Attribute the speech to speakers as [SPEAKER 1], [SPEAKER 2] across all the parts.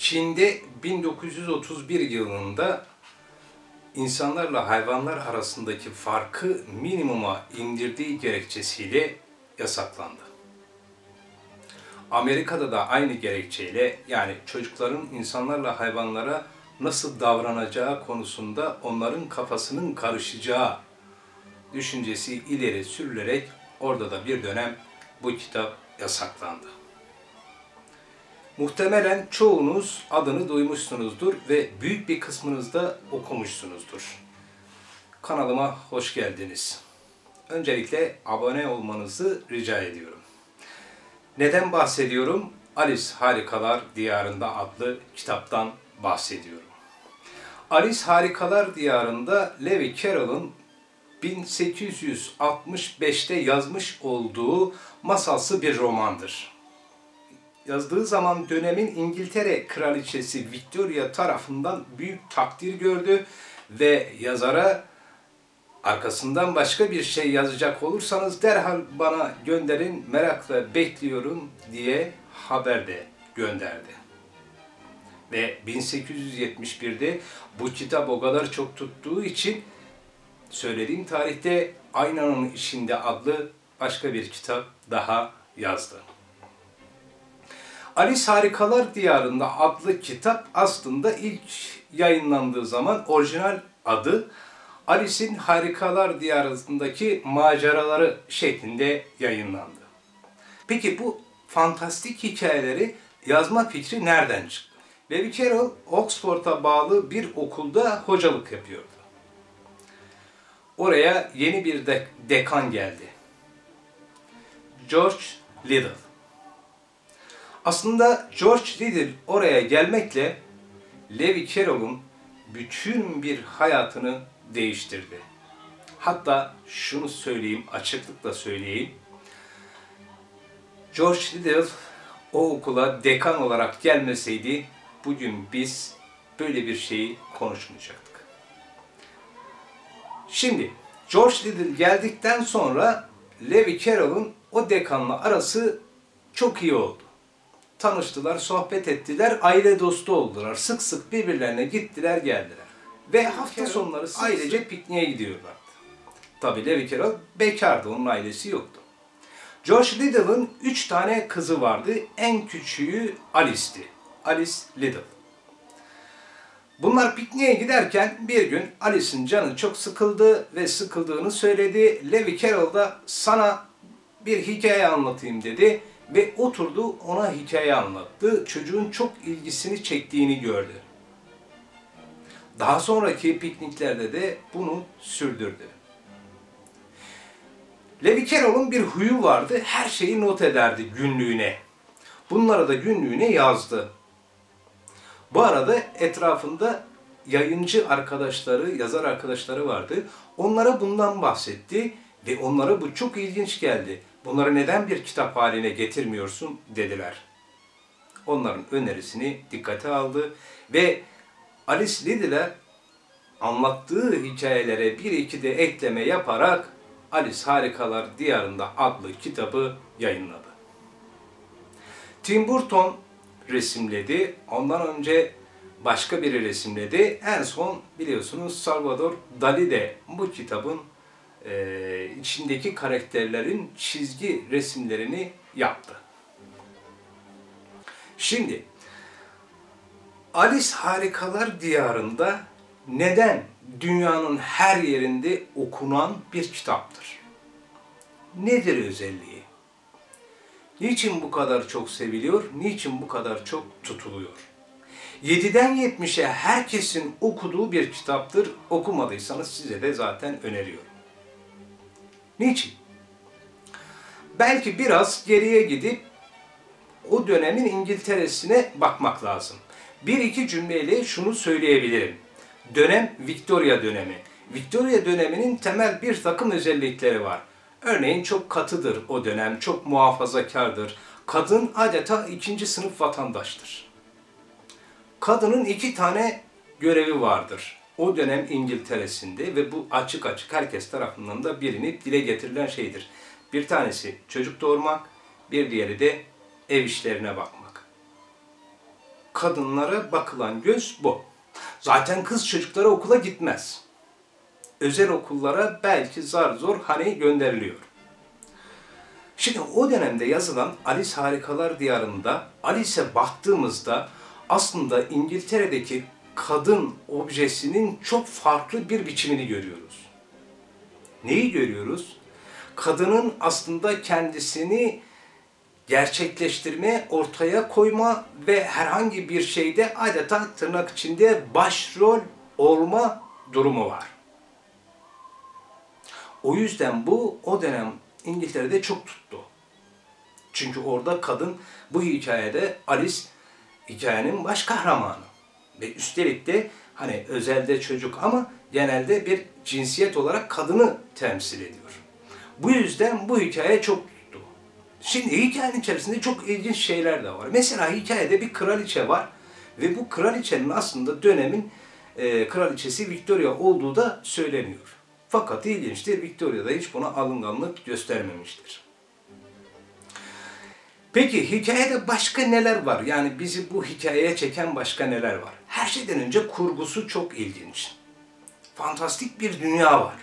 [SPEAKER 1] Çin'de 1931 yılında insanlarla hayvanlar arasındaki farkı minimuma indirdiği gerekçesiyle yasaklandı. Amerika'da da aynı gerekçeyle yani çocukların insanlarla hayvanlara nasıl davranacağı konusunda onların kafasının karışacağı düşüncesi ileri sürülerek orada da bir dönem bu kitap yasaklandı. Muhtemelen çoğunuz adını duymuşsunuzdur ve büyük bir kısmınız da okumuşsunuzdur. Kanalıma hoş geldiniz. Öncelikle abone olmanızı rica ediyorum. Neden bahsediyorum? Alice Harikalar Diyarında adlı kitaptan bahsediyorum. Alice Harikalar Diyarında Levi Carroll'ın 1865'te yazmış olduğu masalsı bir romandır. Yazdığı zaman dönemin İngiltere Kraliçesi Victoria tarafından büyük takdir gördü ve yazara arkasından başka bir şey yazacak olursanız derhal bana gönderin merakla bekliyorum diye haber de gönderdi. Ve 1871'de bu kitap o kadar çok tuttuğu için söylediğim tarihte Aynanın içinde adlı başka bir kitap daha yazdı. Alice Harikalar Diyarında adlı kitap aslında ilk yayınlandığı zaman orijinal adı Alice'in Harikalar Diyarı'ndaki maceraları şeklinde yayınlandı. Peki bu fantastik hikayeleri yazma fikri nereden çıktı? Levi Carroll Oxford'a bağlı bir okulda hocalık yapıyordu. Oraya yeni bir de dekan geldi. George Liddell. Aslında George Liddell oraya gelmekle Levi Carroll'un bütün bir hayatını değiştirdi. Hatta şunu söyleyeyim, açıklıkla söyleyeyim. George Liddell o okula dekan olarak gelmeseydi bugün biz böyle bir şeyi konuşmayacaktık. Şimdi George Liddell geldikten sonra Levi Carroll'ın o dekanla arası çok iyi oldu. Tanıştılar, sohbet ettiler, aile dostu oldular. Sık sık birbirlerine gittiler, geldiler. Ve hafta sonları ailece pikniğe gidiyorlardı. Tabii Levi Carroll bekardı, onun ailesi yoktu. George Liddell'ın üç tane kızı vardı. En küçüğü Alice'ti. Alice Liddell. Bunlar pikniğe giderken bir gün Alice'in canı çok sıkıldı ve sıkıldığını söyledi. Levi Carroll da sana bir hikaye anlatayım dedi ve oturdu ona hikaye anlattı. Çocuğun çok ilgisini çektiğini gördü. Daha sonraki pikniklerde de bunu sürdürdü. Levi Carroll'un bir huyu vardı. Her şeyi not ederdi günlüğüne. Bunları da günlüğüne yazdı. Bu arada etrafında yayıncı arkadaşları, yazar arkadaşları vardı. Onlara bundan bahsetti ve onlara bu çok ilginç geldi. Bunları neden bir kitap haline getirmiyorsun dediler. Onların önerisini dikkate aldı ve Alice Liddell'e anlattığı hikayelere bir iki de ekleme yaparak Alice Harikalar Diyarında adlı kitabı yayınladı. Tim Burton resimledi. Ondan önce başka biri resimledi. En son biliyorsunuz Salvador Dali de bu kitabın e, içindeki karakterlerin çizgi resimlerini yaptı. Şimdi Alice Harikalar Diyarında neden dünyanın her yerinde okunan bir kitaptır? Nedir özelliği? Niçin bu kadar çok seviliyor? Niçin bu kadar çok tutuluyor? 7'den 70'e herkesin okuduğu bir kitaptır. Okumadıysanız size de zaten öneriyorum. Niçin? Belki biraz geriye gidip o dönemin İngiltere'sine bakmak lazım. Bir iki cümleyle şunu söyleyebilirim. Dönem Victoria dönemi. Victoria döneminin temel bir takım özellikleri var. Örneğin çok katıdır o dönem, çok muhafazakardır. Kadın adeta ikinci sınıf vatandaştır. Kadının iki tane görevi vardır. O dönem İngiltere'sinde ve bu açık açık herkes tarafından da bilinip dile getirilen şeydir. Bir tanesi çocuk doğurmak, bir diğeri de ev işlerine bakmak. kadınlara bakılan göz bu. Zaten kız çocukları okula gitmez. Özel okullara belki zar zor hani gönderiliyor. Şimdi o dönemde yazılan Alice Harikalar Diyarı'nda Alice'e baktığımızda aslında İngiltere'deki kadın objesinin çok farklı bir biçimini görüyoruz. Neyi görüyoruz? Kadının aslında kendisini gerçekleştirme, ortaya koyma ve herhangi bir şeyde adeta tırnak içinde başrol olma durumu var. O yüzden bu o dönem İngiltere'de çok tuttu. Çünkü orada kadın bu hikayede Alice hikayenin baş kahramanı. Ve üstelik de hani özelde çocuk ama genelde bir cinsiyet olarak kadını temsil ediyor. Bu yüzden bu hikaye çok tuttu. Şimdi hikayenin içerisinde çok ilginç şeyler de var. Mesela hikayede bir kraliçe var ve bu kraliçenin aslında dönemin e, kraliçesi Victoria olduğu da söyleniyor. Fakat ilginçtir Victoria da hiç buna alınganlık göstermemiştir. Peki hikayede başka neler var? Yani bizi bu hikayeye çeken başka neler var? Her şeyden önce kurgusu çok ilginç. Fantastik bir dünya var.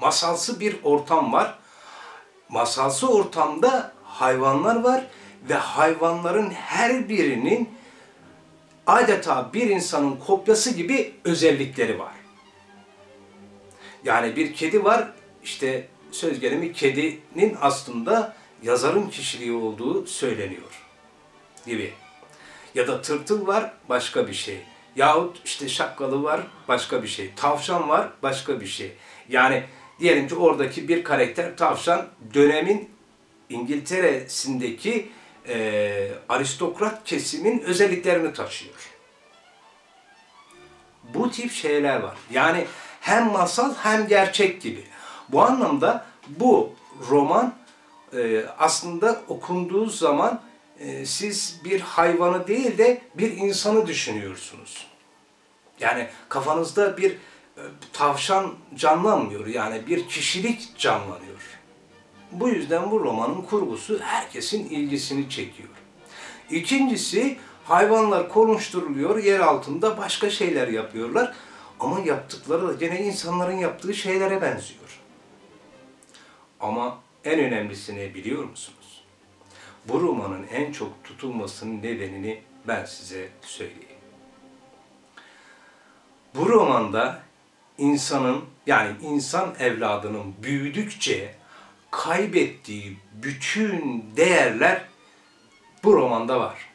[SPEAKER 1] Masalsı bir ortam var. Masalsı ortamda hayvanlar var ve hayvanların her birinin adeta bir insanın kopyası gibi özellikleri var. Yani bir kedi var, işte söz gelimi kedinin aslında yazarın kişiliği olduğu söyleniyor gibi. Ya da tırtıl var başka bir şey. Yahut işte şapkalı var başka bir şey. Tavşan var başka bir şey. Yani diyelim ki oradaki bir karakter tavşan dönemin İngiltere'sindeki e, aristokrat kesimin özelliklerini taşıyor. Bu tip şeyler var. Yani hem masal hem gerçek gibi. Bu anlamda bu roman e, aslında okunduğu zaman e, siz bir hayvanı değil de bir insanı düşünüyorsunuz. Yani kafanızda bir e, tavşan canlanmıyor. Yani bir kişilik canlanıyor. Bu yüzden bu romanın kurgusu herkesin ilgisini çekiyor. İkincisi hayvanlar konuşturuluyor, yer altında başka şeyler yapıyorlar. Ama yaptıkları da gene insanların yaptığı şeylere benziyor. Ama en önemlisini biliyor musunuz? Bu romanın en çok tutulmasının nedenini ben size söyleyeyim. Bu romanda insanın yani insan evladının büyüdükçe kaybettiği bütün değerler bu romanda var.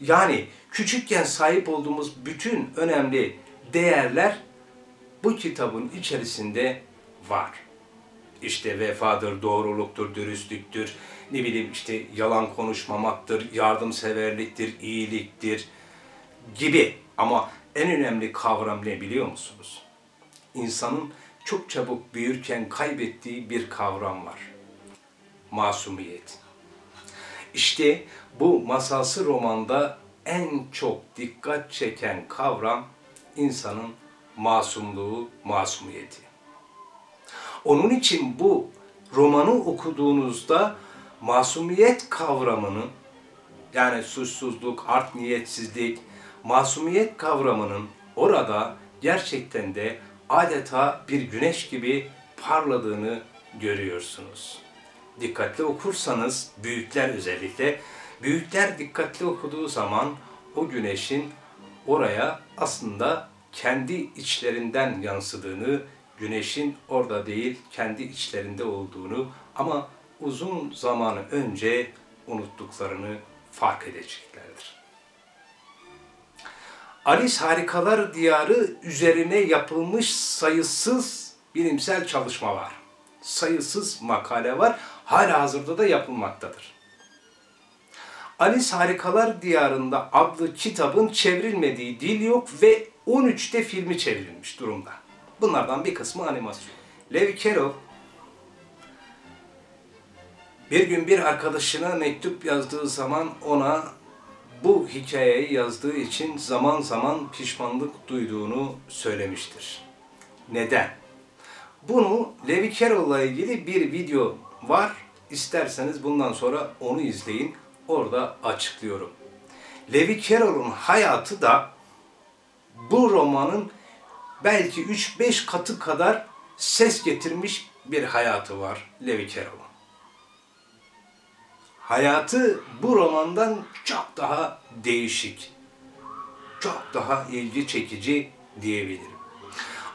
[SPEAKER 1] Yani küçükken sahip olduğumuz bütün önemli değerler bu kitabın içerisinde var. İşte vefadır, doğruluktur, dürüstlüktür, ne bileyim işte yalan konuşmamaktır, yardımseverliktir, iyiliktir gibi. Ama en önemli kavram ne biliyor musunuz? İnsanın çok çabuk büyürken kaybettiği bir kavram var. Masumiyet. İşte bu masalsı romanda en çok dikkat çeken kavram insanın masumluğu, masumiyeti. Onun için bu romanı okuduğunuzda masumiyet kavramını yani suçsuzluk, art niyetsizlik, masumiyet kavramının orada gerçekten de adeta bir güneş gibi parladığını görüyorsunuz. Dikkatli okursanız, büyükler özellikle, büyükler dikkatli okuduğu zaman o güneşin oraya aslında kendi içlerinden yansıdığını, güneşin orada değil kendi içlerinde olduğunu ama uzun zamanı önce unuttuklarını fark edeceklerdir. Alice Harikalar Diyarı üzerine yapılmış sayısız bilimsel çalışma var. Sayısız makale var. Hala hazırda da yapılmaktadır. Alice Harikalar Diyarı'nda adlı kitabın çevrilmediği dil yok ve 13'te filmi çevrilmiş durumda. Bunlardan bir kısmı animasyon. Levi Carroll bir gün bir arkadaşına mektup yazdığı zaman ona bu hikayeyi yazdığı için zaman zaman pişmanlık duyduğunu söylemiştir. Neden? Bunu Levi Carroll'la ilgili bir video var. İsterseniz bundan sonra onu izleyin. Orada açıklıyorum. Levi Carroll'un hayatı da bu romanın belki 3-5 katı kadar ses getirmiş bir hayatı var Levi Carroll'un. Hayatı bu romandan çok daha değişik, çok daha ilgi çekici diyebilirim.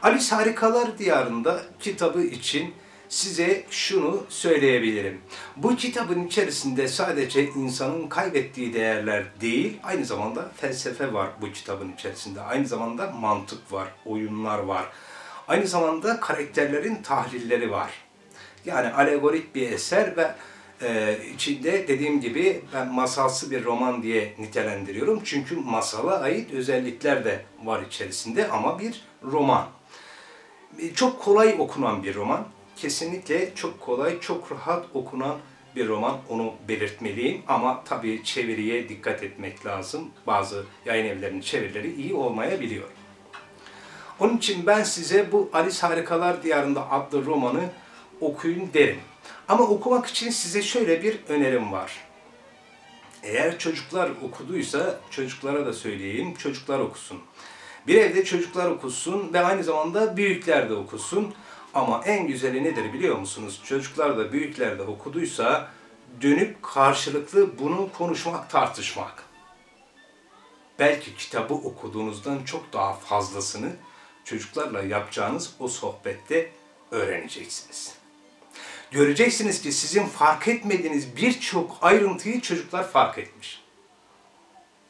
[SPEAKER 1] Alice Harikalar Diyarında kitabı için size şunu söyleyebilirim. Bu kitabın içerisinde sadece insanın kaybettiği değerler değil, aynı zamanda felsefe var bu kitabın içerisinde. Aynı zamanda mantık var, oyunlar var. Aynı zamanda karakterlerin tahlilleri var. Yani alegorik bir eser ve e, içinde dediğim gibi ben masalsı bir roman diye nitelendiriyorum. Çünkü masala ait özellikler de var içerisinde ama bir roman. E, çok kolay okunan bir roman. Kesinlikle çok kolay, çok rahat okunan bir roman. Onu belirtmeliyim ama tabii çeviriye dikkat etmek lazım. Bazı yayın evlerinin çevirileri iyi olmayabiliyor. Onun için ben size bu Alice Harikalar Diyarında adlı romanı okuyun derim. Ama okumak için size şöyle bir önerim var. Eğer çocuklar okuduysa çocuklara da söyleyeyim, çocuklar okusun. Bir evde çocuklar okusun ve aynı zamanda büyükler de okusun. Ama en güzeli nedir biliyor musunuz? Çocuklar da büyükler de okuduysa dönüp karşılıklı bunu konuşmak, tartışmak. Belki kitabı okuduğunuzdan çok daha fazlasını çocuklarla yapacağınız o sohbette öğreneceksiniz. Göreceksiniz ki sizin fark etmediğiniz birçok ayrıntıyı çocuklar fark etmiş.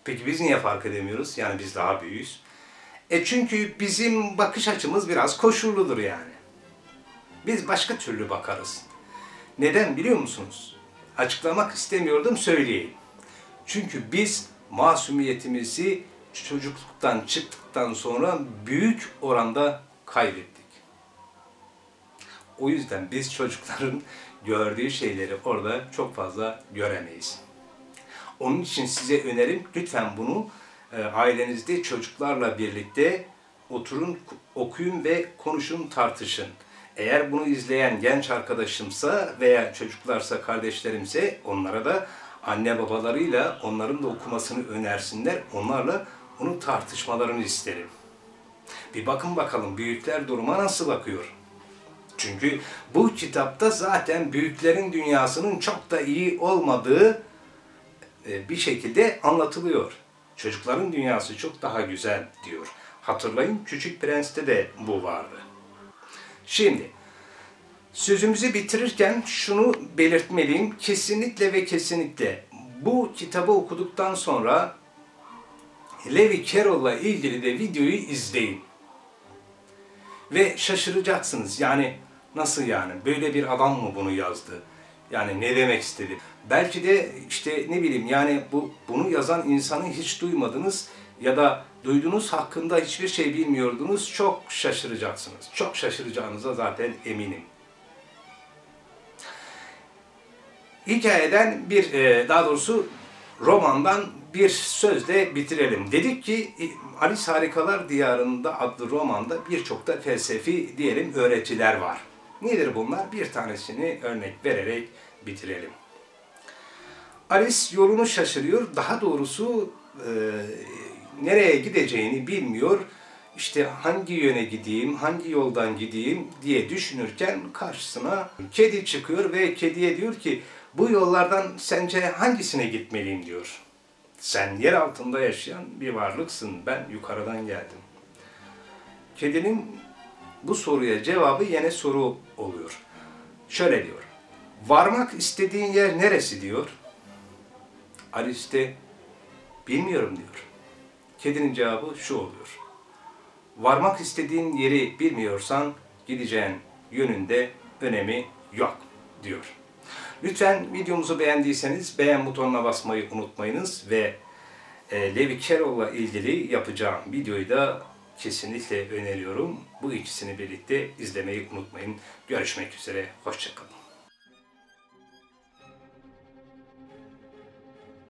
[SPEAKER 1] Peki biz niye fark edemiyoruz? Yani biz daha büyüğüz. E çünkü bizim bakış açımız biraz koşulludur yani. Biz başka türlü bakarız. Neden biliyor musunuz? Açıklamak istemiyordum söyleyeyim. Çünkü biz masumiyetimizi çocukluktan çıktıktan sonra büyük oranda kaybettik. O yüzden biz çocukların gördüğü şeyleri orada çok fazla göremeyiz. Onun için size önerim lütfen bunu e, ailenizde çocuklarla birlikte oturun, okuyun ve konuşun, tartışın. Eğer bunu izleyen genç arkadaşımsa veya çocuklarsa, kardeşlerimse onlara da anne babalarıyla onların da okumasını önersinler. Onlarla bunu tartışmalarını isterim. Bir bakın bakalım büyükler duruma nasıl bakıyor? Çünkü bu kitapta zaten büyüklerin dünyasının çok da iyi olmadığı e, bir şekilde anlatılıyor. Çocukların dünyası çok daha güzel diyor. Hatırlayın Küçük Prens'te de bu vardı. Şimdi sözümüzü bitirirken şunu belirtmeliyim. Kesinlikle ve kesinlikle bu kitabı okuduktan sonra Levi Carroll'la ilgili de videoyu izleyin. Ve şaşıracaksınız. Yani nasıl yani? Böyle bir adam mı bunu yazdı? Yani ne demek istedi? Belki de işte ne bileyim yani bu bunu yazan insanı hiç duymadınız ya da duyduğunuz hakkında hiçbir şey bilmiyordunuz. Çok şaşıracaksınız. Çok şaşıracağınıza zaten eminim. Hikayeden bir e, daha doğrusu romandan bir sözle bitirelim. Dedik ki Alice Harikalar Diyarında adlı romanda birçok da felsefi diyelim öğretiler var. Nedir bunlar? Bir tanesini örnek vererek bitirelim. Alice yolunu şaşırıyor. Daha doğrusu e, nereye gideceğini bilmiyor. İşte hangi yöne gideyim, hangi yoldan gideyim diye düşünürken karşısına kedi çıkıyor ve kediye diyor ki bu yollardan sence hangisine gitmeliyim diyor. Sen yer altında yaşayan bir varlıksın, ben yukarıdan geldim. Kedinin bu soruya cevabı yine soru oluyor. Şöyle diyor. Varmak istediğin yer neresi diyor. Alice de bilmiyorum diyor. Kedinin cevabı şu oluyor. Varmak istediğin yeri bilmiyorsan gideceğin yönünde önemi yok diyor. Lütfen videomuzu beğendiyseniz beğen butonuna basmayı unutmayınız ve e, Levi Carroll'la ilgili yapacağım videoyu da kesinlikle öneriyorum. Bu ikisini birlikte izlemeyi unutmayın. Görüşmek üzere, hoşçakalın.